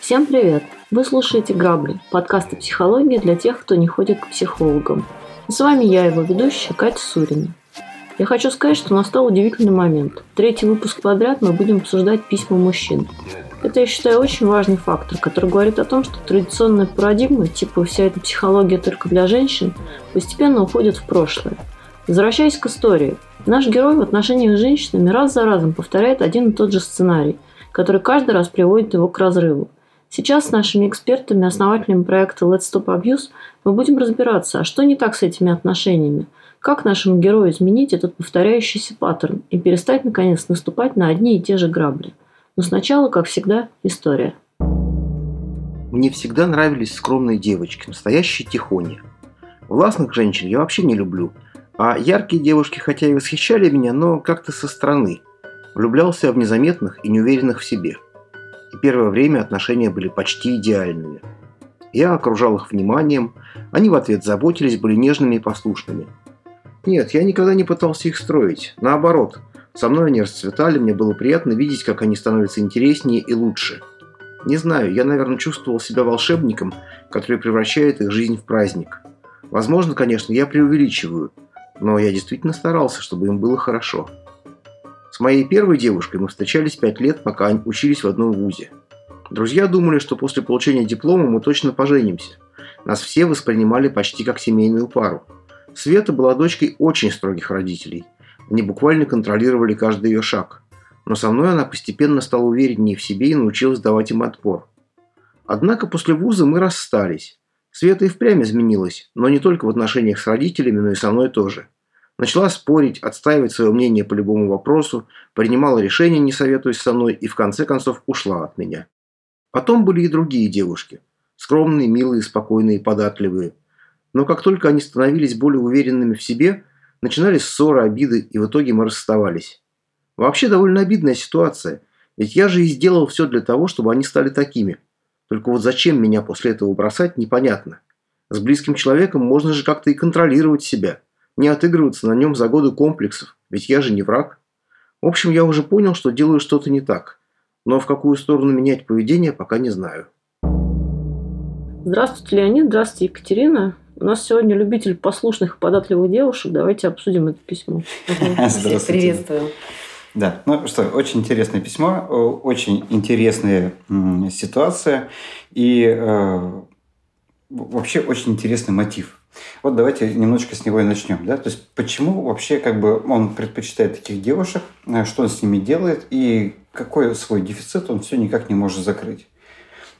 Всем привет! Вы слушаете «Грабли» – подкаст о психологии для тех, кто не ходит к психологам. И с вами я, его ведущая, Катя Сурина. Я хочу сказать, что настал удивительный момент. Третий выпуск подряд мы будем обсуждать письма мужчин. Это, я считаю, очень важный фактор, который говорит о том, что традиционная парадигма, типа вся эта психология только для женщин, постепенно уходит в прошлое. Возвращаясь к истории, наш герой в отношениях с женщинами раз за разом повторяет один и тот же сценарий, который каждый раз приводит его к разрыву – Сейчас с нашими экспертами, основателями проекта Let's Stop Abuse мы будем разбираться, а что не так с этими отношениями, как нашему герою изменить этот повторяющийся паттерн и перестать, наконец, наступать на одни и те же грабли. Но сначала, как всегда, история. Мне всегда нравились скромные девочки, настоящие тихони. Властных женщин я вообще не люблю, а яркие девушки хотя и восхищали меня, но как-то со стороны. Влюблялся в незаметных и неуверенных в себе – и первое время отношения были почти идеальными. Я окружал их вниманием, они в ответ заботились, были нежными и послушными. Нет, я никогда не пытался их строить. Наоборот, со мной они расцветали, мне было приятно видеть, как они становятся интереснее и лучше. Не знаю, я, наверное, чувствовал себя волшебником, который превращает их жизнь в праздник. Возможно, конечно, я преувеличиваю, но я действительно старался, чтобы им было хорошо. С моей первой девушкой мы встречались пять лет, пока учились в одном вузе. Друзья думали, что после получения диплома мы точно поженимся. Нас все воспринимали почти как семейную пару. Света была дочкой очень строгих родителей. Они буквально контролировали каждый ее шаг. Но со мной она постепенно стала увереннее в себе и научилась давать им отпор. Однако после вуза мы расстались. Света и впрямь изменилась, но не только в отношениях с родителями, но и со мной тоже. Начала спорить, отстаивать свое мнение по любому вопросу, принимала решения, не советуясь со мной, и в конце концов ушла от меня. Потом были и другие девушки. Скромные, милые, спокойные, податливые. Но как только они становились более уверенными в себе, начинались ссоры, обиды, и в итоге мы расставались. Вообще довольно обидная ситуация, ведь я же и сделал все для того, чтобы они стали такими. Только вот зачем меня после этого бросать, непонятно. С близким человеком можно же как-то и контролировать себя – не отыгрываться на нем за годы комплексов, ведь я же не враг. В общем, я уже понял, что делаю что-то не так. Но в какую сторону менять поведение, пока не знаю. Здравствуйте, Леонид. Здравствуйте, Екатерина. У нас сегодня любитель послушных и податливых девушек. Давайте обсудим это письмо. Здравствуйте. Приветствую. Да, ну что, очень интересное письмо, очень интересная ситуация и э, вообще очень интересный мотив. Вот давайте немножечко с него и начнем. Да? То есть почему вообще как бы он предпочитает таких девушек, э, что он с ними делает и какой свой дефицит он все никак не может закрыть.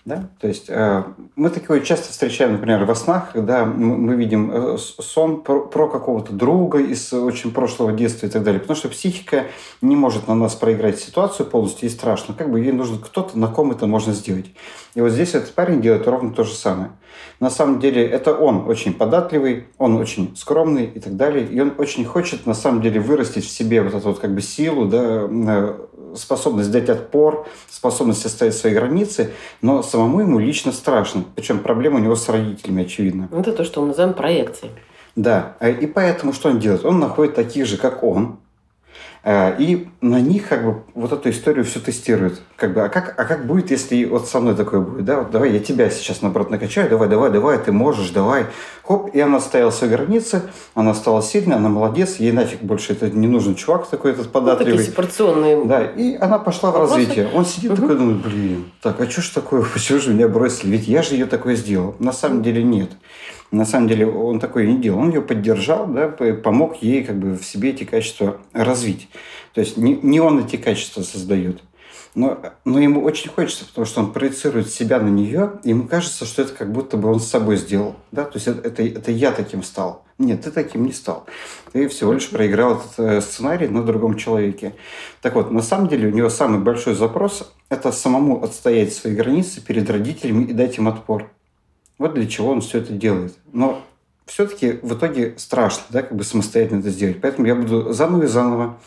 Да? То есть э, мы такое часто встречаем, например, во снах, когда мы, видим э, сон про, про какого-то друга из очень прошлого детства и так далее. Потому что психика не может на нас проиграть ситуацию полностью и страшно. Как бы ей нужен кто-то, на ком это можно сделать. И вот здесь этот парень делает ровно то же самое. На самом деле это он очень податливый, он очень скромный и так далее. И он очень хочет на самом деле вырастить в себе вот эту вот как бы силу, да, э, способность дать отпор, способность оставить свои границы, но самому ему лично страшно. Причем проблема у него с родителями, очевидно. Это то, что мы называем проекцией. Да, и поэтому что он делает? Он находит таких же, как он, Э, и на них как бы вот эту историю все тестируют. Как бы, а как, а как будет, если вот со мной такое будет? Да, вот давай я тебя сейчас наоборот накачаю, давай, давай, давай, ты можешь, давай. Хоп, и она стояла свои границы, она стала сильной, она молодец, ей нафиг больше это не нужен чувак такой этот податливый. Ну, такие сепарационные. Да, и она пошла Вопросы? в развитие. Он сидит угу. такой, думает, блин, так, а что ж такое, почему же меня бросили? Ведь я же ее такое сделал. На самом деле нет. На самом деле он такое не делал. Он ее поддержал, да, помог ей как бы в себе эти качества развить. То есть не, не он эти качества создает. Но, но ему очень хочется, потому что он проецирует себя на нее, и ему кажется, что это как будто бы он с собой сделал. Да? То есть это, это, это я таким стал. Нет, ты таким не стал. Ты всего лишь проиграл этот э, сценарий на другом человеке. Так вот, на самом деле у него самый большой запрос – это самому отстоять свои границы перед родителями и дать им отпор. Вот для чего он все это делает. Но все-таки в итоге страшно, да, как бы самостоятельно это сделать. Поэтому я буду заново и заново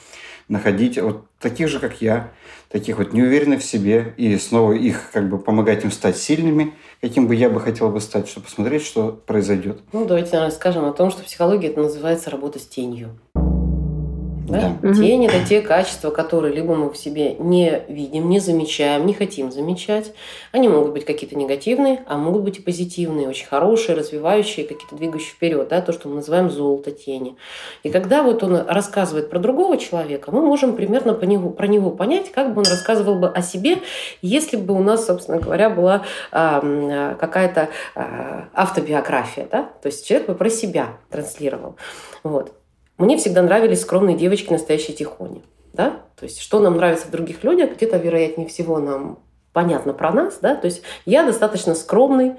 находить вот таких же, как я, таких вот неуверенных в себе, и снова их как бы помогать им стать сильными, каким бы я бы хотел бы стать, чтобы посмотреть, что произойдет. Ну, давайте, наверное, скажем о том, что психология это называется работа с тенью. Да? Да. Тень – это те качества, которые либо мы в себе не видим, не замечаем, не хотим замечать. Они могут быть какие-то негативные, а могут быть и позитивные, очень хорошие, развивающие, какие-то двигающие вперед. Да? То, что мы называем золото тени. И когда вот он рассказывает про другого человека, мы можем примерно по него, про него понять, как бы он рассказывал бы о себе, если бы у нас, собственно говоря, была а, какая-то а, автобиография. Да? То есть человек бы про себя транслировал. Вот. Мне всегда нравились скромные девочки, настоящие тихони. Да? То есть, что нам нравится в других людях, где-то, вероятнее всего, нам понятно про нас. Да? То есть, я достаточно скромный,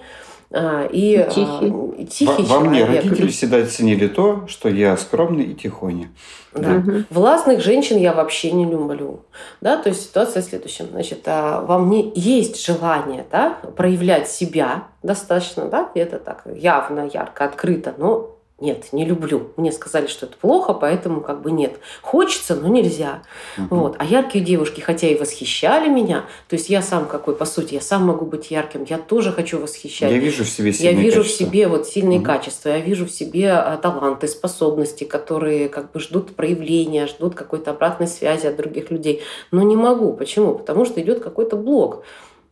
а, и Тихий. а, тихий во, во мне человек. родители всегда оценили то, что я скромный и тихоня. Да. Мгм. Властных женщин я вообще не люблю. Да? То есть ситуация следующая. Значит, а, во мне есть желание да, проявлять себя достаточно, да, и это так явно, ярко, открыто, но нет, не люблю. Мне сказали, что это плохо, поэтому как бы нет. Хочется, но нельзя. Мгм. Вот. А яркие девушки, хотя и восхищали меня, то есть я сам какой, по сути, я сам могу быть ярким, я тоже хочу восхищать. Я вижу в себе Я сильные вижу качества. в себе вот сильные Мгм. качества, я вижу в себе а, таланты, способности, которые как бы ждут проявления, ждут какой-то обратной связи от других людей. Но не могу. Почему? Потому что идет какой-то блок,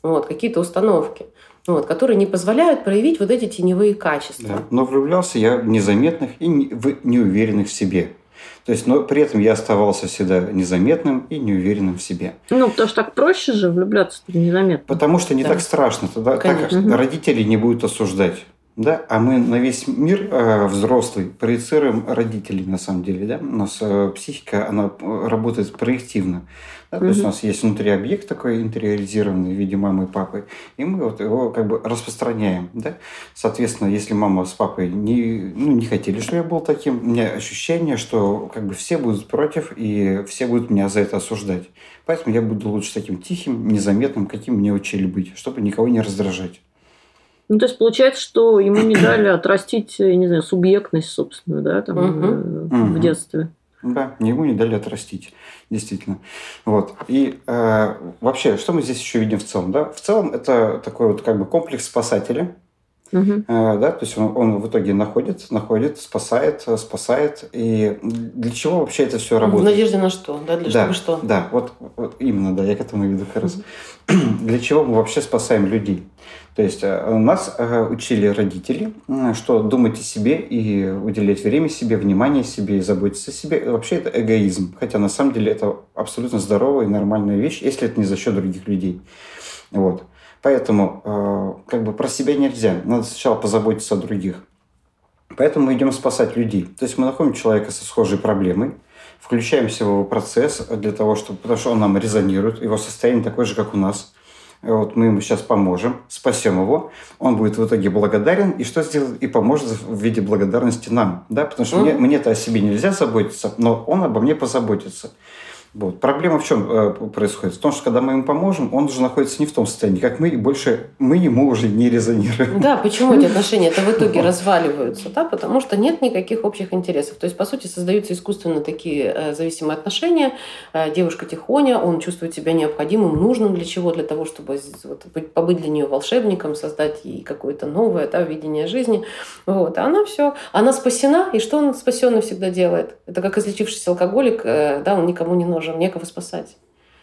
вот, какие-то установки, вот, которые не позволяют проявить вот эти теневые качества. Да. Но влюблялся я в незаметных и в неуверенных в себе. То есть, но при этом я оставался всегда незаметным и неуверенным в себе. Ну, потому что так проще же влюбляться незаметно. Потому что не Да. так страшно. Тогда так. Мгм. родители не будут осуждать. Да? А мы на весь мир э, взрослый проецируем родителей, на самом деле. Да? У нас э, психика, она э, работает проективно. Да? То есть у нас есть внутри объект такой интериоризированный в виде мамы и папы, и мы вот его как бы распространяем. Да? Соответственно, если мама с папой не, ну, не хотели, чтобы я был таким, у меня ощущение, что как бы все будут против, и все будут меня за это осуждать. Поэтому я буду лучше таким тихим, незаметным, каким меня учили быть, чтобы никого не раздражать. Ну, то есть получается, что ему не дали отрастить, я не знаю, субъектность собственную, да, там, э, в детстве. Да, ему не дали отрастить, действительно. Вот. И э, вообще, что мы здесь еще видим в целом? Да? В целом это такой вот как бы комплекс спасателя. Мгм. Э, да, то есть он, он в итоге находит, находит, спасает, спасает. И для чего вообще это все В работает? надежде на что? Да, для Да, чтобы что? Да, вот, вот именно, да, я к этому веду как раз. Для чего мы вообще спасаем людей? То есть э, нас э, учили родители, что думать о себе и уделять время себе, внимание себе и заботиться о себе. Вообще это эгоизм. Хотя на самом деле это абсолютно здоровая и нормальная вещь, если это не за счет других людей. Вот. Поэтому э, как бы про себя нельзя. Надо сначала позаботиться о других. Поэтому мы идем спасать людей. То есть мы находим человека со схожей проблемой, включаемся в его процесс для того, чтобы, потому что он нам резонирует, его состояние такое же, как у нас. Вот мы ему сейчас поможем, спасем его, он будет в итоге благодарен, и что сделает? И поможет в виде благодарности нам, да, потому что мне, Мгм. мне-то о себе нельзя заботиться, но он обо мне позаботится. Вот. Проблема в чем э, происходит? В том, что когда мы ему поможем, он уже находится не в том состоянии, как мы, и больше мы ему уже не резонируем. Да, почему эти отношения это в итоге разваливаются? Да, потому что нет никаких общих интересов. То есть, по сути, создаются искусственно такие э, зависимые отношения. Э, девушка тихоня, он чувствует себя необходимым, нужным для чего? Для того, чтобы вот, быть- побыть для нее волшебником, создать ей какое-то новое да, видение жизни. Вот. А она все, она спасена, и что он спасенный всегда делает? Это как излечившийся алкоголик, э, да, он никому не нужен, некого спасать.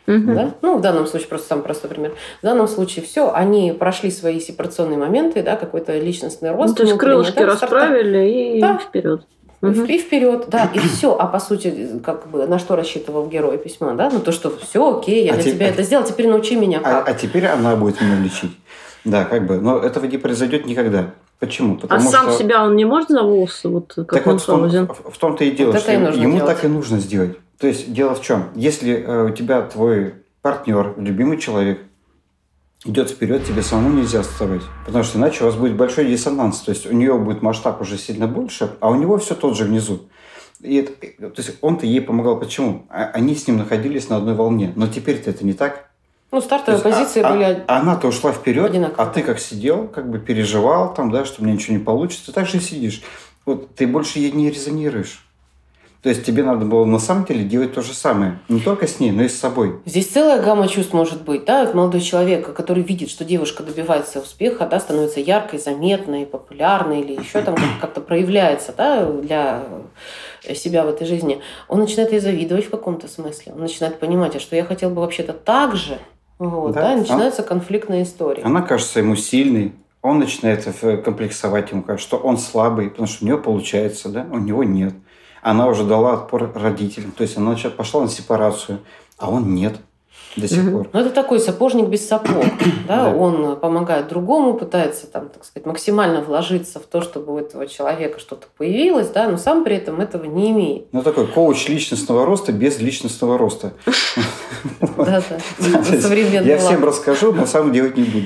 Мгм. Да? Ну, в данном случае, просто самый простой пример. В данном случае все, они прошли свои сепарационные моменты, да, какой-то личностный рост. Ну, то есть крылышки да, старта- расправили и Да. вперед. И вперед, да, и все. А по сути, как бы на что рассчитывал герой письма, да? Ну то, что все, окей, я А для те- тебя а- это сделал, теперь научи меня А, как. а теперь она будет меня лечить. Да, как бы. Но этого не произойдет никогда. Почему? А Потому сам что... себя он не может за волосы, вот как Так вот в том, в- в том-то и дело, Вот что это и ему, нужно ему делать. так и нужно сделать. То есть дело в чем? Если э, у тебя твой партнер, любимый человек, идет вперед, тебе самому нельзя отставать. Потому что иначе у вас будет большой диссонанс. То есть у нее будет масштаб уже сильно больше, а у него все тот же внизу. И это- то есть он-то ей помогал. Почему? А- Они с ним находились на одной волне. Но теперь-то это не так. Ну, То стартовые есть, позиции а- были... а она-то ушла вперед, одинаковые. а ты как сидел, как бы переживал там, да, что у меня ничего не получится, так же сидишь. Вот ты больше ей не резонируешь. То есть тебе надо было на самом деле делать то же самое. Не только с ней, но и с собой. Здесь целая гамма чувств может быть. Да? Вот молодой человек, который видит, что девушка добивается успеха, да, становится яркой, заметной, популярной или еще там как-то проявляется да, для себя в этой жизни, он начинает ей завидовать в каком-то смысле. Он начинает понимать, а что я хотел бы вообще-то так же. Вот, да? Да, и начинается она, конфликтная история. Она кажется ему сильной, он начинает комплексовать ему, что он слабый, потому что у него получается, да, у него нет она уже дала отпор родителям. То есть она пошла на сепарацию, а он нет до сих угу. пор. Ну, это такой сапожник без сапог. да? да? Он помогает другому, пытается там, так сказать, максимально вложиться в то, чтобы у этого человека что-то появилось, да, но сам при этом этого не имеет. Ну, такой коуч личностного роста без личностного роста. Да, да. Я всем расскажу, но сам делать не буду.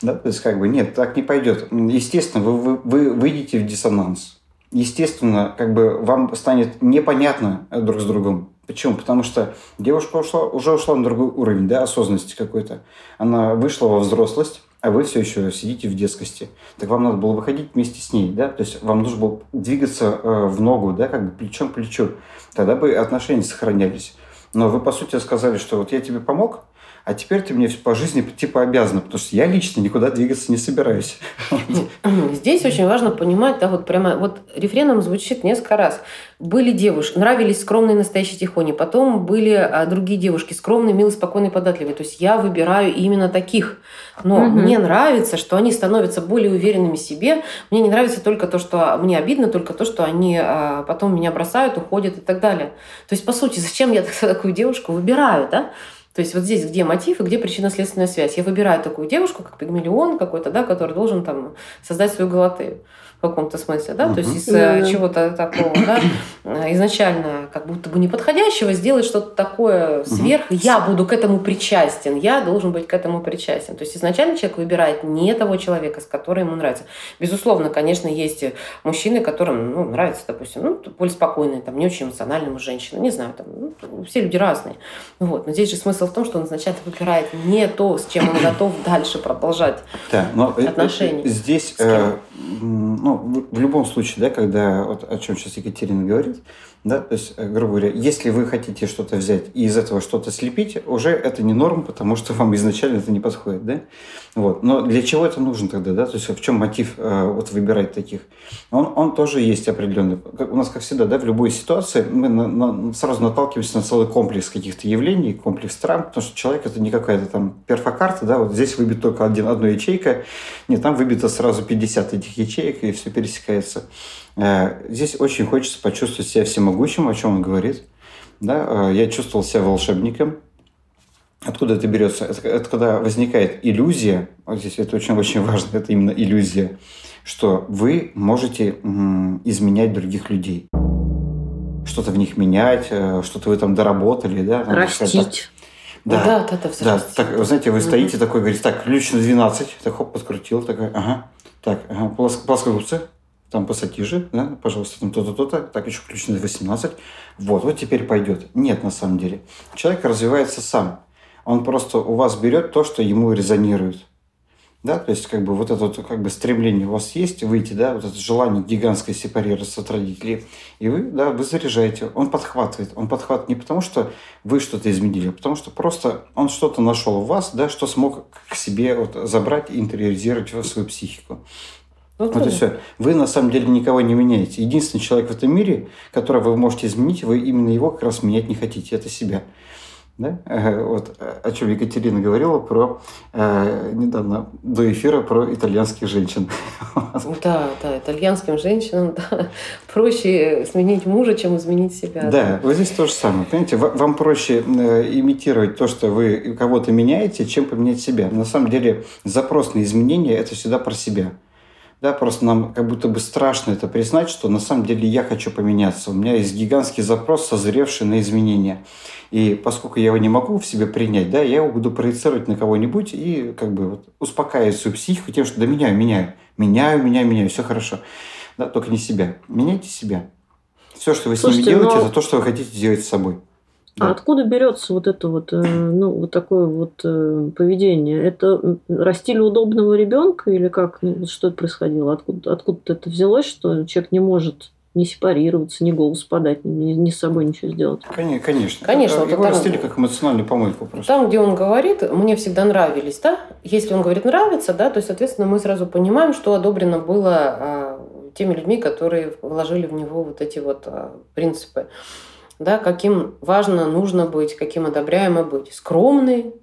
То есть, как бы, нет, так не пойдет. Естественно, вы выйдете в диссонанс естественно, как бы вам станет непонятно друг с другом. Почему? Потому что девушка ушла, уже ушла на другой уровень да, осознанности какой-то. Она вышла во взрослость, а вы все еще сидите в детскости. Так вам надо было выходить вместе с ней, да? То есть вам нужно было двигаться э, в ногу, да, как бы плечом к плечу. Тогда бы отношения сохранялись. Но вы, по сути, сказали, что вот я тебе помог, а теперь ты мне по жизни типа обязана, потому что я лично никуда двигаться не собираюсь. Здесь очень важно понимать, да, вот прямо вот рефреном звучит несколько раз. Были девушки, нравились скромные настоящие тихони, потом были а, другие девушки, скромные, милые, спокойные, податливые. То есть я выбираю именно таких. Но угу. мне нравится, что они становятся более уверенными в себе. Мне не нравится только то, что мне обидно, только то, что они а, потом меня бросают, уходят и так далее. То есть, по сути, зачем я такую девушку выбираю, да? То есть вот здесь где мотив и где причинно-следственная связь. Я выбираю такую девушку, как пигмалион какой-то, да, который должен там создать свою галатею в каком-то смысле, да, uh-huh. то есть из mm-hmm. чего-то такого, да, изначально как будто бы неподходящего сделать что-то такое сверх, uh-huh. я буду к этому причастен, я должен быть к этому причастен. То есть изначально человек выбирает не того человека, с которым ему нравится. Безусловно, конечно, есть мужчины, которым ну, нравится, допустим, ну, более спокойные, там, не очень эмоциональные женщины, не знаю, там, ну, все люди разные. Вот. Но здесь же смысл в том, что он изначально выбирает не то, с чем он готов дальше продолжать да, но отношения. Здесь, э, ну, в любом случае, да, когда, вот о чем сейчас Екатерина говорит, да, то есть, э, грубо говоря, если вы хотите что-то взять и из этого что-то слепить, уже это не норм, потому что вам изначально это не подходит, да? Вот. Но для чего это нужно тогда, да? То есть в чем мотив э, вот выбирать таких? Он, он тоже есть определенный. У нас, как всегда, да, в любой ситуации мы на, на, сразу наталкиваемся на целый комплекс каких-то явлений, комплекс травм, потому что человек это не какая-то там перфокарта, да, вот здесь выбит только один, одна ячейка, нет, там выбито сразу 50 этих ячеек, и все пересекается. Э, здесь очень хочется почувствовать себя всемогущим, о чем он говорит. Да? Э, я чувствовал себя волшебником. Откуда это берется? Это, это когда возникает иллюзия, вот здесь это очень-очень важно, это именно иллюзия, что вы можете изменять других людей. Что-то в них менять, э, что-то вы там доработали. Да? Растить. Да, ну, да, да, да, да так, вы знаете, вы стоите такой, говорите, так, ключ на 12, так, хоп, подкрутил, такой, ага, так, ага, плоскогубцы, там пассатижи, да, пожалуйста, там то-то, то-то, так еще ключ на 18. Вот, вот теперь пойдет. Нет, на самом деле. Человек развивается сам. Он просто у вас берет то, что ему резонирует. Да, то есть, как бы, вот это как бы, стремление у вас есть выйти, да, вот это желание гигантское сепарироваться от родителей, и вы, да, вы заряжаете, он подхватывает. Он подхватывает не потому, что вы что-то изменили, а потому что просто он что-то нашел в вас, да, что смог к себе вот забрать и интериоризировать в свою психику. Ну, вот и все. Вы на самом деле никого не меняете. Единственный человек в этом мире, которого вы можете изменить, вы именно его как раз менять не хотите. Это себя. Да? Вот о чем Екатерина говорила про э, недавно до эфира про итальянских женщин. Да, да, итальянским женщинам да, проще сменить мужа, чем изменить себя. Да, да, вот здесь то же самое. Понимаете, вам проще э, имитировать то, что вы кого-то меняете, чем поменять себя. На самом деле запрос на изменения – это всегда про себя. Да, просто нам как будто бы страшно это признать, что на самом деле я хочу поменяться. У меня есть гигантский запрос, созревший на изменения. И поскольку я его не могу в себе принять, да, я его буду проецировать на кого-нибудь и как бы вот успокаивать свою психику тем, что да меняю, меняю, меняю, меняю, меняю, все хорошо. Да, только не себя. Меняйте себя. Все, что вы Слушайте, с ними делаете, но... это то, что вы хотите сделать с собой. Да. А откуда берется вот это вот, э, ну, вот такое вот э, поведение? Это растили удобного ребенка или как? Ну, что это происходило? Откуда, откуда это взялось, что человек не может не сепарироваться, не голос подать, ни, ни с собой ничего сделать. Конечно. Конечно. Конечно, Его вот растили там- как эмоциональную помойку просто. Там, где он говорит, мне всегда нравились, да? Если он говорит нравится, да, то, соответственно, мы сразу понимаем, что одобрено было а, теми людьми, которые вложили в него вот эти вот а, принципы. Да, каким важно, нужно быть, каким одобряемо быть. Скромный,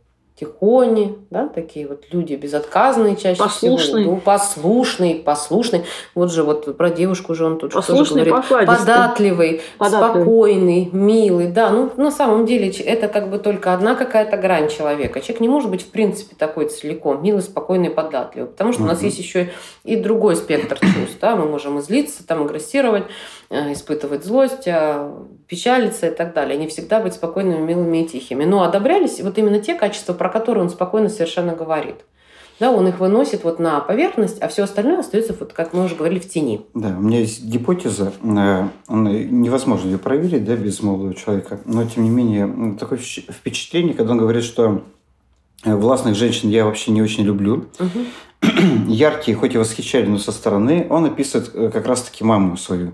тихони, да, такие вот люди безотказные чаще Послушный. всего. Ну, послушный, послушный. Вот же вот про девушку же он тут же тоже Послушный, говорит. покладистый. Податливый, Податливый. спокойный, милый, да. Ну, на самом деле, это как бы только одна какая-то грань человека. Человек не может быть, в принципе, такой целиком, милый, спокойный, податливый. Потому что у нас есть еще и другой спектр чувств. Да? Мы можем и злиться, там, агрессировать, испытывать злость, э, печалиться и так далее. Не всегда быть спокойными, милыми и тихими. Но одобрялись вот именно те качества, про которые он спокойно совершенно говорит. Да, он их выносит вот на поверхность, а все остальное остается, вот, как мы уже говорили, в тени. Да, у меня есть гипотеза, э, невозможно ее проверить, да, без молодого человека, но тем не менее такое впечат- впечатление, когда он говорит, что э, властных женщин я вообще не очень люблю, Мгм. яркие, хоть и восхищали, но со стороны, он описывает э, как раз-таки маму свою.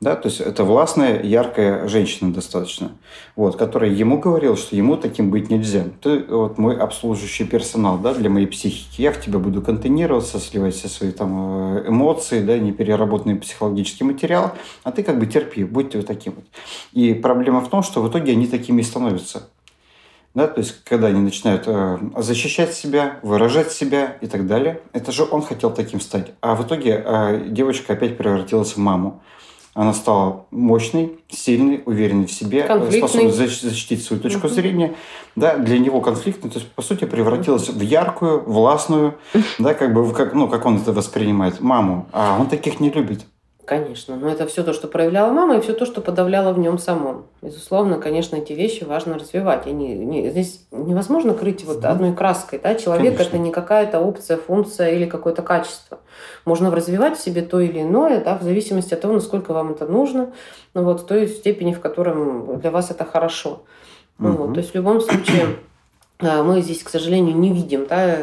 Да, то есть это властная, яркая женщина достаточно, вот, которая ему говорила, что ему таким быть нельзя. Ты вот мой обслуживающий персонал да, для моей психики. Я в тебя буду контейнироваться, сливать все свои там, э, эмоции, да, непереработанный психологический материал, а ты как бы терпи, будь вот таким вот. И проблема в том, что в итоге они такими и становятся. Да, то есть, когда они начинают э, защищать себя, выражать себя и так далее, это же он хотел таким стать. А в итоге э, девочка опять превратилась в маму. Она стала мощной, сильной, уверенной в себе, э, способной защ- защитить свою точку Мгм. зрения. Да, для него конфликтной, то есть, по сути, превратилась в яркую, властную, да, как бы, как, ну, как он это воспринимает, маму. А он таких не любит. Конечно, но это все то, что проявляла мама, и все то, что подавляло в нем самом. Безусловно, конечно, эти вещи важно развивать. Они, не- здесь невозможно крыть вот одной краской. Да? Человек Конечно. это не какая-то опция, функция или какое-то качество. Можно развивать в себе то или иное, да, в зависимости от того, насколько вам это нужно, ну, вот, в той степени, в котором для вас это хорошо. Ну, вот, то есть в любом случае мы здесь, к сожалению, не видим да,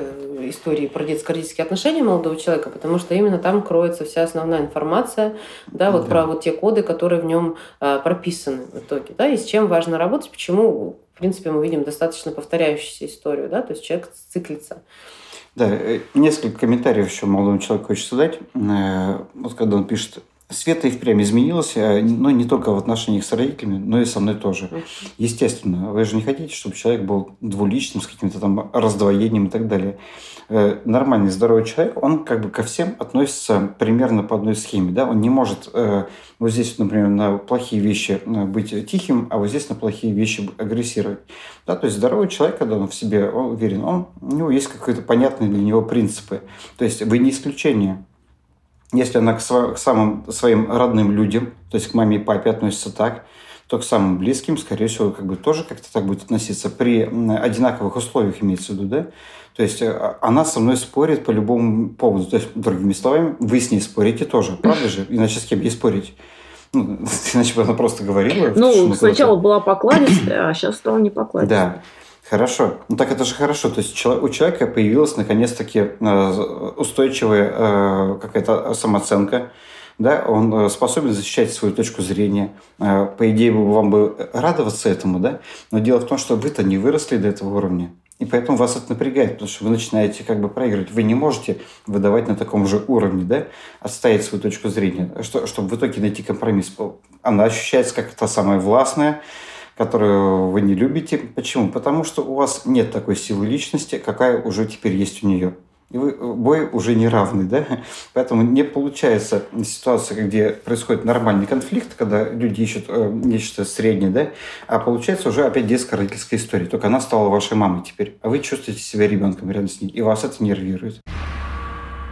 истории про детско-родительские отношения молодого человека, потому что именно там кроется вся основная информация, да, вот Да. про вот те коды, которые в нем а, прописаны в итоге, да, и с чем важно работать, почему, в принципе, мы видим достаточно повторяющуюся историю, да, то есть человек циклится. Да, э, несколько комментариев еще молодому человеку хочется дать. Э, Вот когда он пишет, Света и впрямь изменилась, э, но не только в отношениях с родителями, но и со мной тоже. Естественно, вы же не хотите, чтобы человек был двуличным, с каким-то там раздвоением и так далее. Э, Нормальный, здоровый человек, он как бы ко всем относится примерно по одной схеме. Да? Он не может э, вот здесь, например, на плохие вещи быть тихим, а вот здесь на плохие вещи агрессировать. Да? То есть здоровый человек, когда он в себе он уверен, он, у него есть какие-то понятные для него принципы. То есть вы не исключение. Если она к, сва- к самым своим родным людям, то есть к маме и папе относится так, то к самым близким, скорее всего, как бы тоже как-то так будет относиться при одинаковых условиях, имеется в виду, да? То есть э, она со мной спорит по любому поводу. То есть, другими словами, вы с ней спорите тоже, правда же? Иначе с кем ей спорить? Ну, иначе бы она просто говорила. Ну, сначала была покладистая, а сейчас стала не покладистой. да, хорошо. Ну так это же хорошо. То есть у человека появилась наконец-таки э, устойчивая э, какая-то самооценка. Да, он э, способен защищать свою точку зрения. По идее, вам бы радоваться этому, да? Но дело в том, что вы-то не выросли до этого уровня. И поэтому вас это напрягает, потому что вы начинаете как бы проигрывать. Вы не можете выдавать на таком же уровне, да, отстоять свою точку зрения, что, чтобы в итоге найти компромисс. Она ощущается как та самая властная, которую вы не любите. Почему? Потому что у вас нет такой силы личности, какая уже теперь есть у нее. И вы, бой уже не равный, да? Поэтому не получается ситуация, где происходит нормальный конфликт, когда люди ищут э, нечто среднее, да? А получается уже опять детско-родительская история. Только она стала вашей мамой теперь, а вы чувствуете себя ребенком рядом с ней, и вас это нервирует.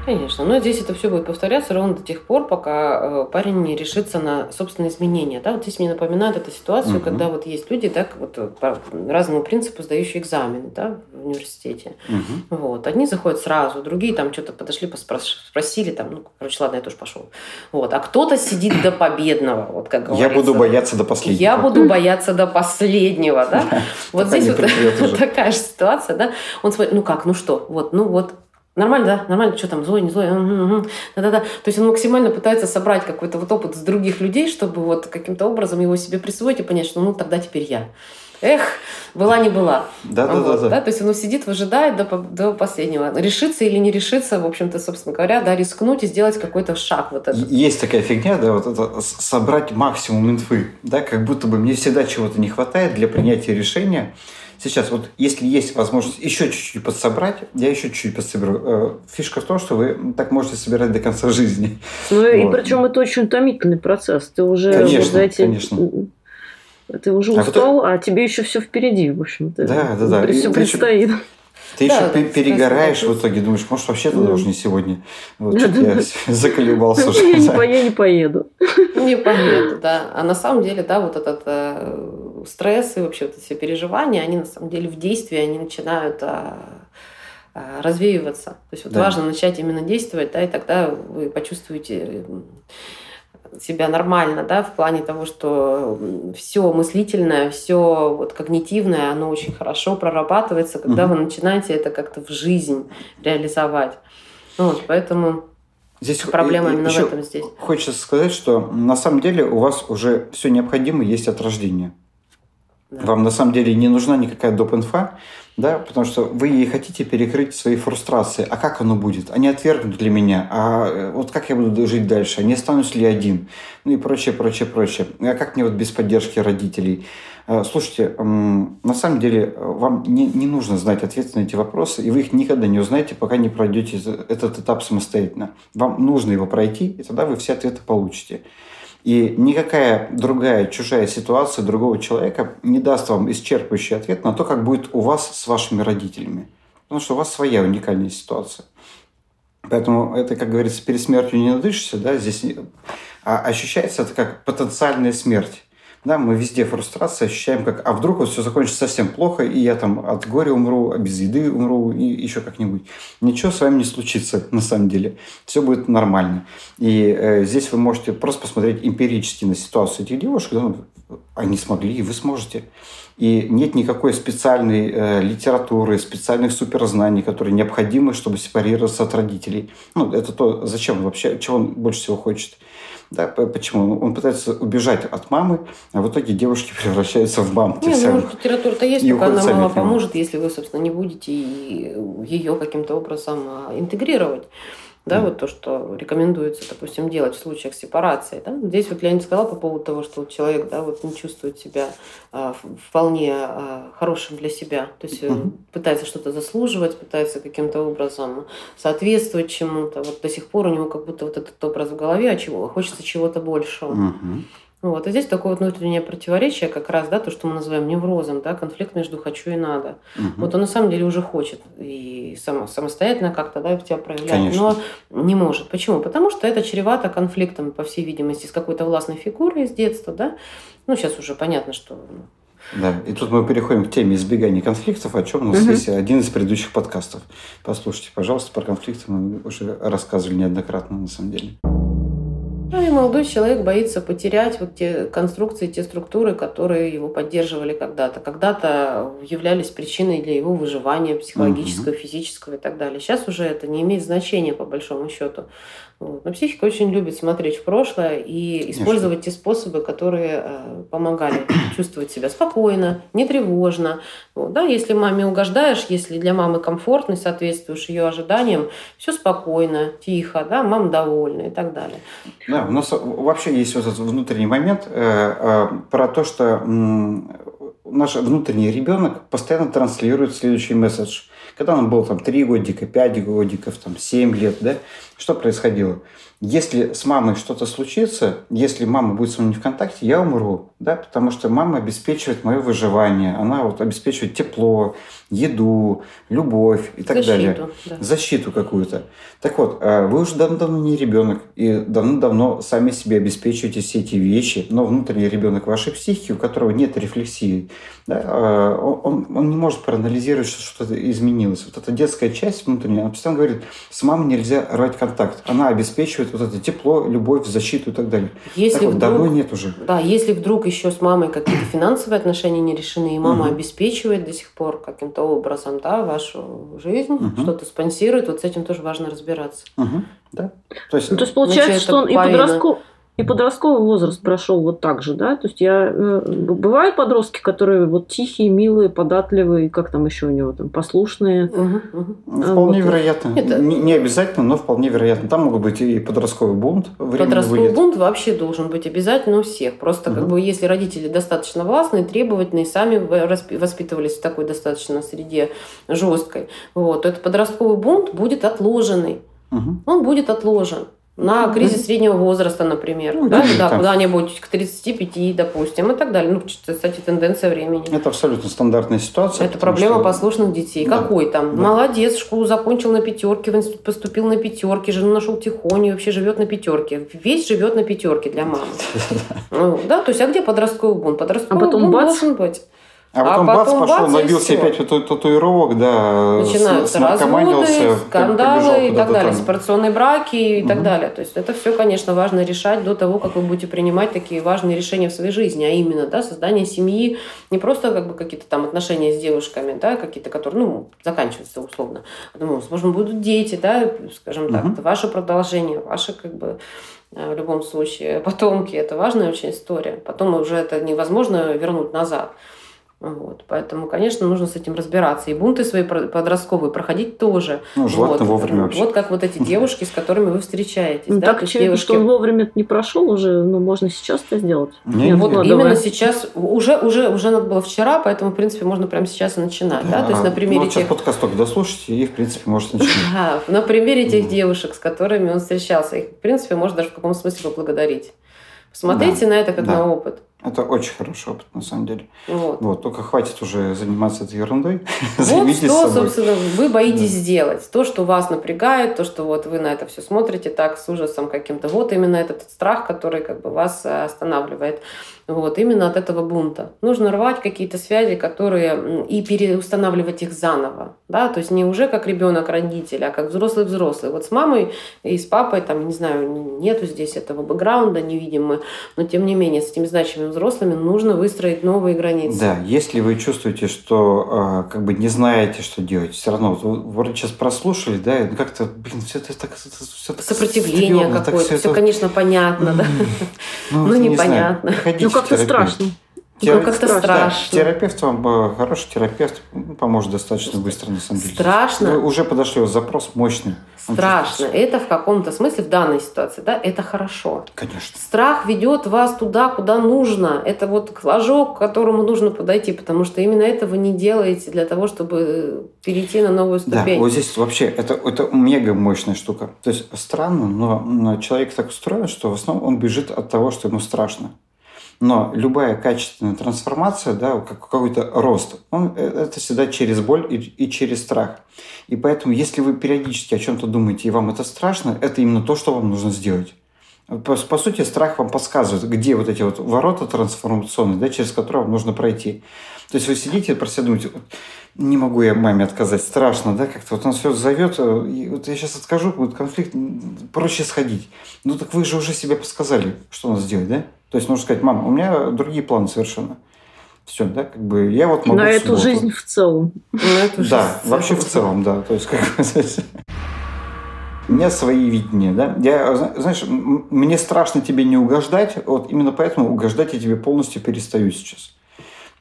Конечно, но здесь это все будет повторяться ровно до тех пор, пока э, парень не решится на собственные изменения. Да? Вот здесь мне напоминает эту ситуацию, Мгм. когда вот есть люди, так, вот, э, по разному принципу сдающие экзамены да, в университете. Мгм. Вот. Одни заходят сразу, другие там что-то подошли, спросили, там, ну, короче, ладно, я тоже пошел. Вот. А кто-то сидит до победного, вот как Я говорится. буду бояться до последнего. Я буду бояться до последнего, да? Вот здесь вот такая же ситуация, да? Он смотрит, ну как, ну что, вот, ну вот, Нормально, да? Нормально, что там, злой, не злой? Да-да-да. То есть он максимально пытается собрать какой-то вот опыт с других людей, чтобы вот каким-то образом его себе присвоить и понять, что ну тогда теперь я. Эх, была не была. Да, да, вот, да, да. То есть он сидит, выжидает до, до последнего. Решиться или не решиться, в общем-то, собственно говоря, да, рискнуть и сделать какой-то шаг. Вот этот. Есть такая фигня, да, вот это собрать максимум инфы, да, как будто бы мне всегда чего-то не хватает для принятия решения. Сейчас вот, если есть возможность еще чуть-чуть подсобрать, я еще чуть-чуть подсоберу. Э, фишка в том, что вы так можете собирать до конца жизни. Ну вот. и причем это очень утомительный процесс. Ты уже конечно, эти... конечно ты уже устал, а, а тебе еще все впереди, в общем-то. Да, да, да. Все предстоит. Еще... Ты да, еще перегораешь в итоге, думаешь, может, вообще туда уже не сегодня. Вот что я заколебался уже. Я не, поеду. Не поеду, да. А на самом деле, да, вот этот э, стресс и вообще вот эти все переживания, они на самом деле в действии, они начинают а, а, развеиваться. То есть вот да. важно начать именно действовать, да, и тогда вы почувствуете себя нормально, да, в плане того, что все мыслительное, все вот когнитивное, оно очень хорошо прорабатывается, когда угу. вы начинаете это как-то в жизнь реализовать. Вот, поэтому Здесь проблема именно в этом здесь. Хочется сказать, что на самом деле у вас уже все необходимое есть от рождения. Вам на самом деле не нужна никакая доп-инфа, да, потому что вы ей хотите перекрыть свои фрустрации. А как оно будет? Они отвергнут для меня. А э, вот как я буду жить дальше? А не останусь ли один? Ну и прочее, прочее, прочее. А как мне вот без поддержки родителей? Э, слушайте, на самом деле э, вам не, не нужно знать ответы на эти вопросы, и вы их никогда не узнаете, пока не пройдете этот этап самостоятельно. Вам нужно его пройти, и тогда вы все ответы получите. И никакая другая чужая ситуация другого человека не даст вам исчерпывающий ответ на то, как будет у вас с вашими родителями. Потому что у вас своя уникальная ситуация. Поэтому это, как говорится, перед смертью не надышишься, да, здесь а ощущается это как потенциальная смерть. Да, мы везде фрустрация ощущаем, как, а вдруг вот все закончится совсем плохо, и я там от горя умру, а без еды умру, и еще как-нибудь. Ничего с вами не случится, на самом деле. Все будет нормально. И э, здесь вы можете просто посмотреть эмпирически на ситуацию этих девушек, да, ну, они смогли, и вы сможете. И нет никакой специальной э, литературы, специальных суперзнаний, которые необходимы, чтобы сепарироваться от родителей. Ну, это то, зачем вообще, чего он больше всего хочет. Да, почему? Он пытается убежать от мамы, а в итоге девушки превращаются в мам. Не, ну, может, литература-то есть, только она мало поможет, если вы, собственно, не будете ее каким-то образом а, интегрировать да, mm. вот то, что рекомендуется, допустим, делать в случаях сепарации. Да? Здесь вот Леонид сказал по поводу того, что человек да, вот не чувствует себя а, вполне а, хорошим для себя, то есть mm-hmm. пытается что-то заслуживать, пытается каким-то образом соответствовать чему-то. Вот до сих пор у него как будто вот этот образ в голове, а чего хочется чего-то большего. Mm-hmm. Вот. И здесь такое вот внутреннее противоречие, как раз, да, то, что мы называем неврозом, да, конфликт между хочу и надо. Угу. Вот он на самом деле уже хочет и само, самостоятельно как-то да, тебя проявлять, Конечно. но не может. Почему? Потому что это чревато конфликтом, по всей видимости, с какой-то властной фигурой из детства, да. Ну, сейчас уже понятно, что да, и тут мы переходим к теме избегания конфликтов, о чем у нас угу. есть один из предыдущих подкастов. Послушайте, пожалуйста, про конфликты мы уже рассказывали неоднократно, на самом деле. Ну и молодой человек боится потерять вот те конструкции, те структуры, которые его поддерживали когда-то. Когда-то являлись причиной для его выживания психологического, угу. физического и так далее. Сейчас уже это не имеет значения по большому счету. Вот. Но психика очень любит смотреть в прошлое и использовать Конечно. те способы, которые э, помогали чувствовать себя спокойно, не тревожно. Вот, да, если маме угождаешь, если для мамы комфортно, соответствуешь ее ожиданиям, все спокойно, тихо, да, мама довольна и так далее. Да, у нас вообще есть вот этот внутренний момент э, э, про то, что наш внутренний ребенок постоянно транслирует следующий месседж – когда он был там 3 годика, 5 годиков, там 7 лет, да, что происходило? Если с мамой что-то случится, если мама будет со мной не в контакте, я умру, да, потому что мама обеспечивает мое выживание, она вот обеспечивает тепло, еду, любовь и так Защиту, далее. Да. Защиту какую-то. Так вот, а, вы уже давно-давно не ребенок и давно-давно сами себе обеспечиваете все эти вещи, но внутренний ребенок вашей психики, у которого нет рефлексии, да, а, он, он не может проанализировать, что что-то изменить изменилось. Вот эта детская часть внутренняя, она постоянно говорит, с мамой нельзя рвать контакт. Она обеспечивает вот это тепло, любовь, защиту и так далее. Если так вот, вдруг, давно нет уже. Да, если вдруг еще с мамой какие-то финансовые отношения не решены, и мама Мгм. обеспечивает до сих пор каким-то образом да, вашу жизнь, Мгм. что-то спонсирует, вот с этим тоже важно разбираться. Мгм, да. То есть, Ну, то есть получается, Значит, что он и, это подростко- и подростковый возраст прошел вот так же, да? То есть я э, бывают подростки, которые вот тихие, милые, податливые, как там еще у него там послушные. Мгм, мгм. Вполне вот. вероятно. Это- Не, не обязательно, но вполне вероятно. Там могут быть и подростковый бунт, Подростковый вылет. бунт вообще должен быть обязательно у всех. Просто как Мгм. бы если родители достаточно властные, требовательные, сами воспитывались в такой достаточно среде жесткой, вот, то этот подростковый бунт будет отложенный. Мгм. Он будет отложен. На Ну, кризис среднего возраста, например, Ну, да, да, куда-нибудь к 35, допустим, и так далее. Ну, кстати, тенденция времени. Это абсолютно стандартная ситуация. Это проблема что- послушных детей. Да. Какой там? Да. Молодец, школу закончил на пятерке, в институт поступил на пятерке, жену нашел тихоню, вообще живет на пятерке. Весь живет на пятерке для мамы. Ну, Да, то есть, а где подростковый бунт? Подростковый А бунт должен быть. А потом, А бац, потом пошел, бац, набил себе всё. пять тату- татуировок, да, Начинаются разводы, побежал скандалы и так далее, там. сепарационные браки и так Мгм. далее. То есть это все, конечно, важно решать до того, как вы будете принимать такие важные решения в своей жизни, а именно да, создание семьи, не просто как бы какие-то там отношения с девушками, да, какие-то, которые, ну, заканчиваются условно. А думаю, возможно, будут дети, да, скажем так, Мгм. это ваше продолжение, ваше как бы э, в любом случае потомки, это важная очень история. Потом уже это невозможно вернуть назад. Вот. Поэтому, конечно, нужно с этим разбираться. И бунты свои подростковые проходить тоже. Ну, желательно Вот. вовремя вообще. Вот как вот эти девушки, с которыми вы встречаетесь. Ну, да, так очевидно, девушки- что он вовремя не прошел уже, ну, можно сейчас это сделать. Не, Нет, не, вот не. Именно давай. сейчас, уже, уже, уже надо было вчера, поэтому, в принципе, можно прямо сейчас и начинать. Да? То есть на примере ну, сейчас тех... подкаст только дослушайте, и, в принципе, можете начинать. Да, на примере тех девушек, с которыми он встречался, их, в принципе, можно даже в каком смысле поблагодарить. Посмотрите на это как да. на опыт. Это очень хороший опыт, на самом деле. Вот. Вот, только хватит уже заниматься этой ерундой. Вот Займитесь что, собой. собственно, вы боитесь Да. сделать. То, что вас напрягает, то, что вот вы на это все смотрите так с ужасом каким-то. Вот именно этот страх, который как бы вас э, останавливает. Вот, именно от этого бунта. Нужно рвать какие-то связи, которые и переустанавливать их заново. Да? То есть не уже как ребенок родитель, а как взрослый-взрослый. Вот с мамой и с папой, там, не знаю, нету здесь этого бэкграунда, не видим мы, но тем не менее с этими значимыми взрослыми нужно выстроить новые границы. Да, если вы чувствуете, что э, как бы не знаете, что делать, все равно, вот вы вроде сейчас прослушали, да, и как-то, блин, все это так, это всё так Сопротивление какое-то. Все, это- конечно, понятно, да. Ну, ну, непонятно. Ну, как-то страшно. Тера- Ну, как-то страшно. страшно. Терапевт вам, э, хороший терапевт, поможет достаточно быстро, на самом деле. Страшно. Вы уже подошли, запрос мощный. Страшно. Это в каком-то смысле, в данной ситуации, да, это хорошо. Конечно. Страх ведет вас туда, куда нужно. Это вот флажок, к которому нужно подойти, потому что именно это вы не делаете для того, чтобы перейти на новую Да, ступень. вот здесь вообще это, это мега мощная штука. То есть странно, но, но человек так устроен, что в основном он бежит от того, что ему страшно. Но любая качественная трансформация, да, как какой-то рост, он, э, это всегда через боль и, и через страх. И поэтому, если вы периодически о чем-то думаете, и вам это страшно, это именно то, что вам нужно сделать. По, по сути, страх вам подсказывает, где вот эти вот ворота трансформационные, да, через которые вам нужно пройти. То есть вы сидите и про себя думаете, «Вот не могу я маме отказать, страшно, да, как-то вот он все зовет, э, и вот я сейчас откажу, будет конфликт, проще сходить. Ну так вы же уже себе подсказали, что надо сделать, да? То есть нужно сказать, мама, у меня другие планы совершенно. Все, да, как бы я вот могу На эту субботу». жизнь в целом. Да, вообще в целом, да. То есть, как у меня свои видения, да. Я, зна- знаешь, мне страшно тебе не угождать, вот именно поэтому угождать я тебе полностью перестаю сейчас.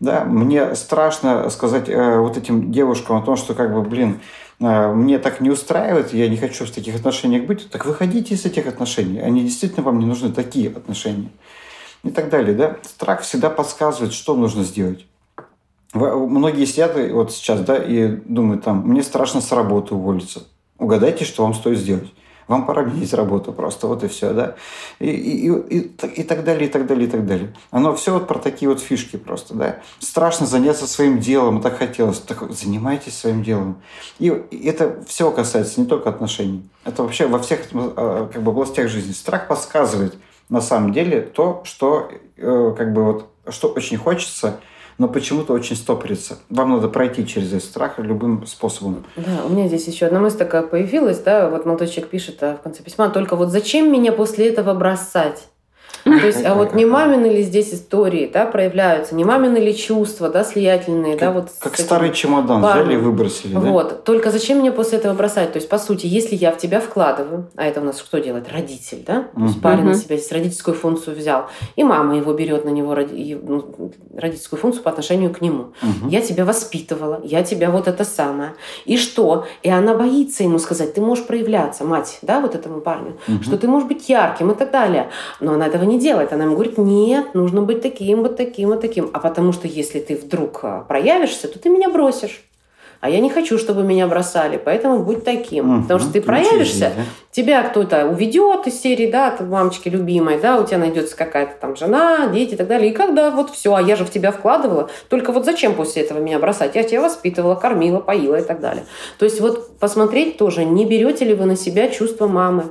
Да, мне страшно сказать э, вот этим девушкам о том, что как бы, блин, э, мне так не устраивает, я не хочу в таких отношениях быть, так выходите из этих отношений. Они действительно вам не нужны, такие отношения. И так далее, да. Страх всегда подсказывает, что нужно сделать. Многие сидят вот сейчас, да, и думают там, мне страшно с работы уволиться. Угадайте, что вам стоит сделать. Вам пора менять работу просто, вот и все, да. И, и, и, и, так- далее, и так далее, и так далее. Оно все вот про такие вот фишки просто, да. Страшно заняться своим делом, так хотелось. Так занимайтесь своим делом. И это все касается не только отношений. Это вообще во всех э, как бы, областях жизни. Страх подсказывает на самом деле то, что э, как бы вот, что очень хочется, но почему-то очень стопорится. Вам надо пройти через этот страх любым способом. Да, у меня здесь еще одна мысль такая появилась, да, вот молодой человек пишет а, в конце письма, только вот зачем меня после этого бросать? То есть, а вот не мамины ли здесь истории, да, проявляются, не мамины ли чувства, да, слиятельные, как, да, вот. Как старый чемодан парнем. взяли и выбросили, да? Вот. Только зачем мне после этого бросать? То есть, по сути, если я в тебя вкладываю, а это у нас кто делает? Родитель, да? То есть, парень на себя здесь родительскую функцию взял, и мама его берет на него ну, родительскую функцию по отношению к нему. Я тебя воспитывала, я тебя вот это самое. И что? И она боится ему сказать, ты можешь проявляться, мать, да, вот этому парню, что ты можешь быть ярким и так далее. Но она этого не делает. Она ему говорит, нет, нужно быть таким, вот таким, вот таким. А потому что если ты вдруг а, проявишься, то ты меня бросишь. А я не хочу, чтобы меня бросали, поэтому будь таким. Mm, Потому что ты проявишься, жизнь, да? тебя кто-то уведет из серии, да, ты мамочки любимой, да, у тебя найдется какая-то там жена, дети и так далее. И когда вот все, а я же в тебя вкладывала, только вот зачем после этого меня бросать? Я тебя воспитывала, кормила, поила и так далее. То есть вот посмотреть тоже, не берете ли вы на себя чувство мамы,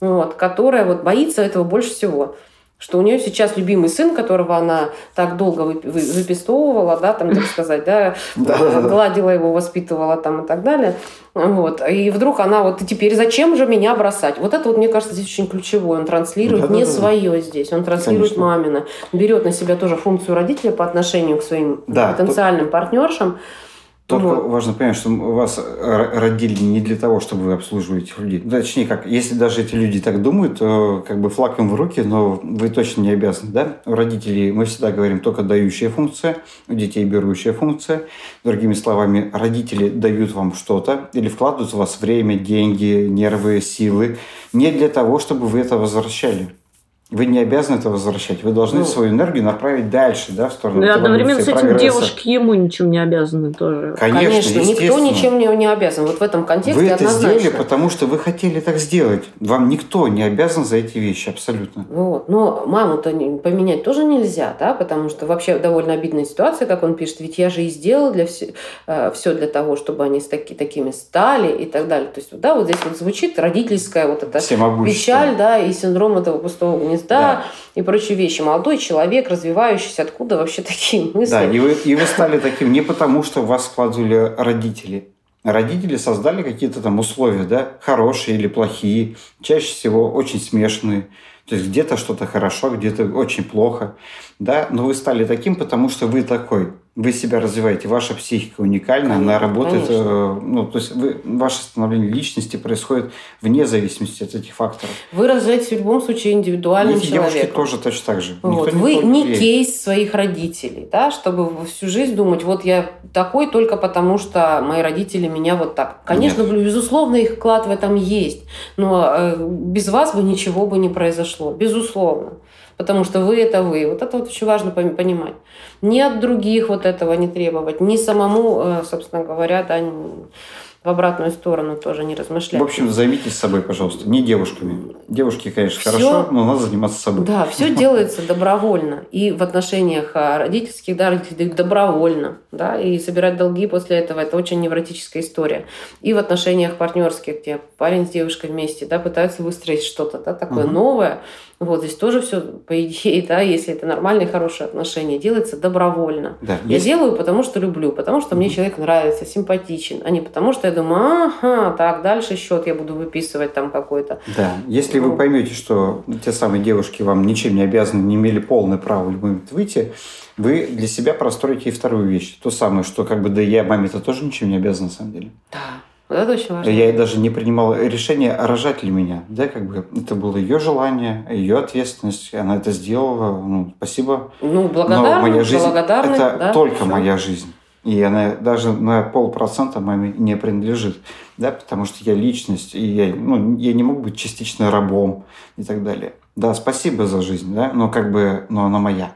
вот, которая вот боится этого больше всего что у нее сейчас любимый сын, которого она так долго выпистовывала, да, там, так сказать, да, гладила его, воспитывала там и так далее. Вот. И вдруг она вот, теперь зачем же меня бросать? Вот это вот, мне кажется, здесь очень ключевое. Он транслирует да, не да, свое здесь, он транслирует Конечно. мамина. Берет на себя тоже функцию родителя по отношению к своим да, потенциальным партнершам. Только вот. важно понять, что вас родили не для того, чтобы вы обслуживали этих людей. Точнее, как, если даже эти люди так думают, то как бы флаг им в руки, но вы точно не обязаны. Да? У родителей мы всегда говорим только дающая функция, у детей берущая функция. Другими словами, родители дают вам что-то или вкладывают в вас время, деньги, нервы, силы не для того, чтобы вы это возвращали. Вы не обязаны это возвращать. Вы должны ну, свою энергию направить дальше, да, в сторону. Да, одновременно с этим прогресса. девушки ему ничем не обязаны тоже. Конечно, Конечно никто ничем не, не обязан. Вот в этом контексте Вы это однозначно. сделали, потому что вы хотели так сделать. Вам никто не обязан за эти вещи, абсолютно. Вот. Но маму-то поменять тоже нельзя, да, потому что вообще довольно обидная ситуация, как он пишет. Ведь я же и сделал для все, э, все для того, чтобы они таки, такими стали и так далее. То есть, да, вот здесь вот звучит родительская вот эта печаль, да, и синдром этого пустого гнезда да, да. и прочие вещи. Молодой человек, развивающийся, откуда вообще такие мысли? Да, и вы, и вы стали таким не потому, что вас складывали родители. Родители создали какие-то там условия, да, хорошие или плохие, чаще всего очень смешанные. То есть где-то что-то хорошо, где-то очень плохо, да, но вы стали таким, потому что вы такой вы себя развиваете, ваша психика уникальна, конечно, она работает, конечно. Э, ну, то есть вы, ваше становление личности происходит вне зависимости от этих факторов. Вы рождаетесь в любом случае индивидуальным Эти человеком. девушки тоже точно так же. Вот. вы не верит. кейс своих родителей, да, чтобы всю жизнь думать, вот я такой только потому, что мои родители меня вот так. Конечно, Нет. безусловно, их вклад в этом есть, но э, без вас бы ничего бы не произошло, безусловно потому что вы это вы. Вот это вот очень важно понимать. Ни от других вот этого не требовать, ни самому, э, собственно говоря, да, в обратную сторону тоже не размышлять. В общем, займитесь собой, пожалуйста, не девушками. Девушки, конечно, все, хорошо, но надо заниматься собой. Да, все делается добровольно. И в отношениях а, родительских, да, родители дают добровольно, да, и собирать долги после этого – это очень невротическая история. И в отношениях партнерских, где парень с девушкой вместе, да, пытаются выстроить что-то, да, такое угу. новое, вот здесь тоже все, по идее, да, если это нормальные, хорошие отношения, делается добровольно. Да, я есть... делаю, потому что люблю, потому что мне человек нравится, симпатичен, а не потому что я думаю, ага, так, дальше счет я буду выписывать там какой-то. Да, если ну... вы поймете, что те самые девушки вам ничем не обязаны, не имели полное право в любой момент выйти, вы для себя простроите и вторую вещь. То самое, что как бы да я маме-то тоже ничем не обязан на самом деле. Да. Вот это очень важно. Я даже не принимал решение, рожать ли меня. Да, как бы это было ее желание, ее ответственность. Она это сделала. Ну, спасибо. Ну, благодарна, Но моя жизнь благодарны, это да, только все. моя жизнь. И она даже на полпроцента маме не принадлежит. Да, потому что я личность, и я, ну, я не мог быть частично рабом и так далее. Да, спасибо за жизнь, да, но как бы, но она моя.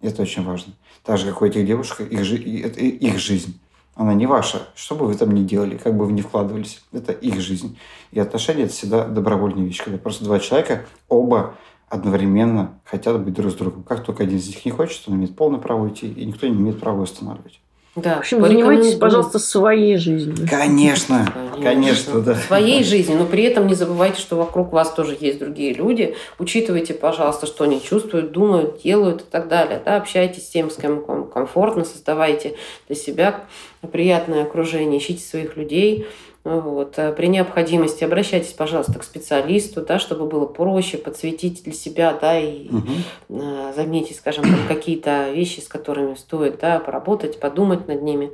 Это очень важно. Так же, как у этих девушек, их, их жизнь. Она не ваша. Что бы вы там ни делали, как бы вы ни вкладывались, это их жизнь. И отношения – это всегда добровольная вещь, когда просто два человека оба одновременно хотят быть друг с другом. Как только один из них не хочет, он имеет полное право уйти, и никто не имеет права останавливать. Да, В общем, занимайтесь, пожалуйста, своей жизнью. Конечно, конечно, да. Своей жизнью, но при этом не забывайте, что вокруг вас тоже есть другие люди. Учитывайте, пожалуйста, что они чувствуют, думают, делают и так далее. Да, общайтесь с тем, с кем вам комфортно, создавайте для себя приятное окружение, ищите своих людей. Вот. А При необходимости обращайтесь, пожалуйста, к специалисту, да, чтобы было проще, подсветить для себя, да, и э, заметить, скажем, какие-то вещи, с которыми стоит да, поработать, подумать над ними.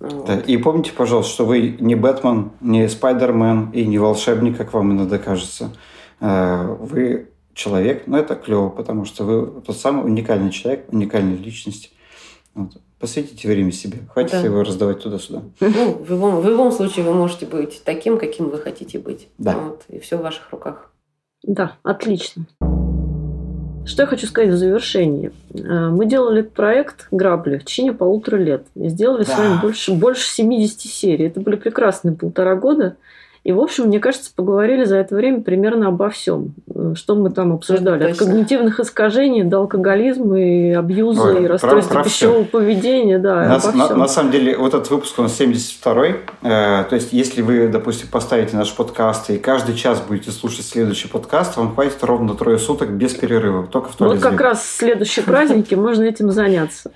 Вот. Да, И помните, пожалуйста, что вы не Бэтмен, не Спайдермен и не волшебник, как вам иногда кажется. Э, Вы человек, но это клево, потому что вы тот самый уникальный человек, уникальная личность. Вот. Посвятите время себе. Хватит Да. его раздавать туда-сюда. Ну, в любом, в любом случае вы можете быть таким, каким вы хотите быть. Да. Вот, и все в ваших руках. Да, отлично. Что я хочу сказать в завершении. Э, Мы делали проект «Грабли» в течение полутора лет. И сделали с Да. вами больше, больше 70 серий. Это были прекрасные полтора года. И, в общем, мне кажется, поговорили за это время примерно обо всем. Э, Что мы там обсуждали? Это От когнитивных искажений до алкоголизма и абьюза, Ой, и про- расстройства про пищевого поведения. Да, На, обо на- всем. на самом деле, вот этот выпуск, он 72-й. Э, то есть, если вы, допустим, поставите наш подкаст и каждый час будете слушать следующий подкаст, вам хватит ровно трое суток без перерыва. Только в Вот туалет как сбегать. раз в следующие праздники можно этим заняться.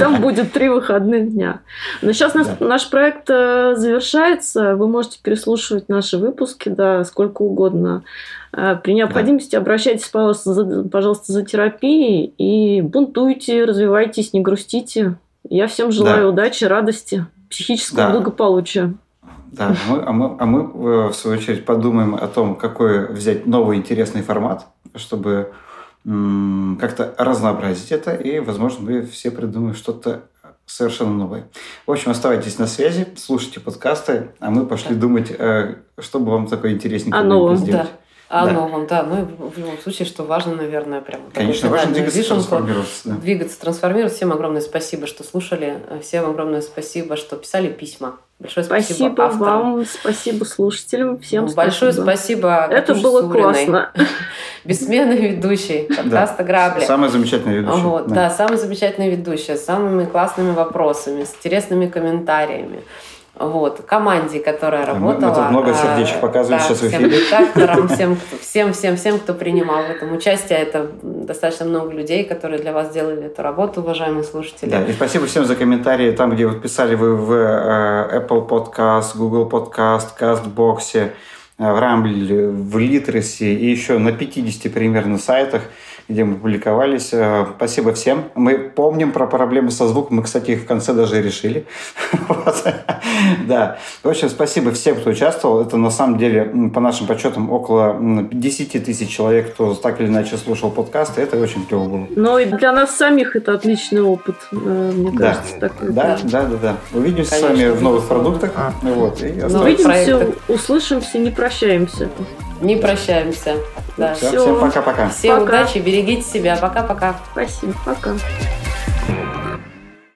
Там будет три выходных дня. Но сейчас наш проект э, завершается. Вы можете переслушивать наши выпуски, да, сколько угодно. Э, При необходимости обращайтесь, пожалуйста, за, пожалуйста, за терапией и бунтуйте, развивайтесь, не грустите. Я всем желаю Да. удачи, радости, психического Да. благополучия. Да, мы- а, мы, а мы, э, в свою очередь, подумаем о том, какой взять новый интересный формат, чтобы как-то разнообразить это, и, возможно, мы все придумаем что-то совершенно новое. В общем, оставайтесь на связи, слушайте подкасты, а мы пошли Да. думать, э, что бы вам такое интересненькое новом, сделать. Да. А Да. новом, да. Ну, и в любом случае, что важно, наверное, прям Конечно, важно двигаться, вишенку. трансформироваться. да. Двигаться, трансформироваться. Всем огромное спасибо, что слушали. Всем огромное спасибо, что писали письма. Большое спасибо, Спасибо авторам. вам, спасибо слушателям, всем Ну, Большое спасибо. спасибо. Это Катюше было Суриной, классно. Бессменной ведущей подкаста «Грабли». Самая замечательная ведущая. Вот, да. самая замечательная ведущая, с самыми классными вопросами, с интересными комментариями. Вот, команде, которая Да, мы- работала. тут много а, сердечек показываем да, сейчас в всем эфире. редакторам, всем, всем, всем, всем, кто принимал в этом участие. Это достаточно много людей, которые для вас делали эту работу, уважаемые слушатели. Да, и спасибо всем за комментарии, там, где вот писали вы в э, Apple Podcast, Google Podcast, CastBox, э, в Rumble, в Литресе и еще на 50 примерно сайтах, где мы публиковались. Э, Спасибо всем. Мы помним про проблемы со звуком. Мы, кстати, их в конце даже и решили. Да. В общем, спасибо всем, кто участвовал. Это на самом деле, по нашим подсчетам, около м, 10 тысяч человек, кто так или иначе слушал подкасты. Это очень клево было. Но и для нас самих это отличный опыт, э, мне кажется. такой. Да, да, да, да. Увидимся с вами в новых продуктах. Ну, оставайтесь. Увидимся, услышимся, не прощаемся. Не прощаемся. Да. Всё, Всё. Всем пока-пока. Всем Пока. удачи, берегите себя. Пока-пока. Спасибо, пока.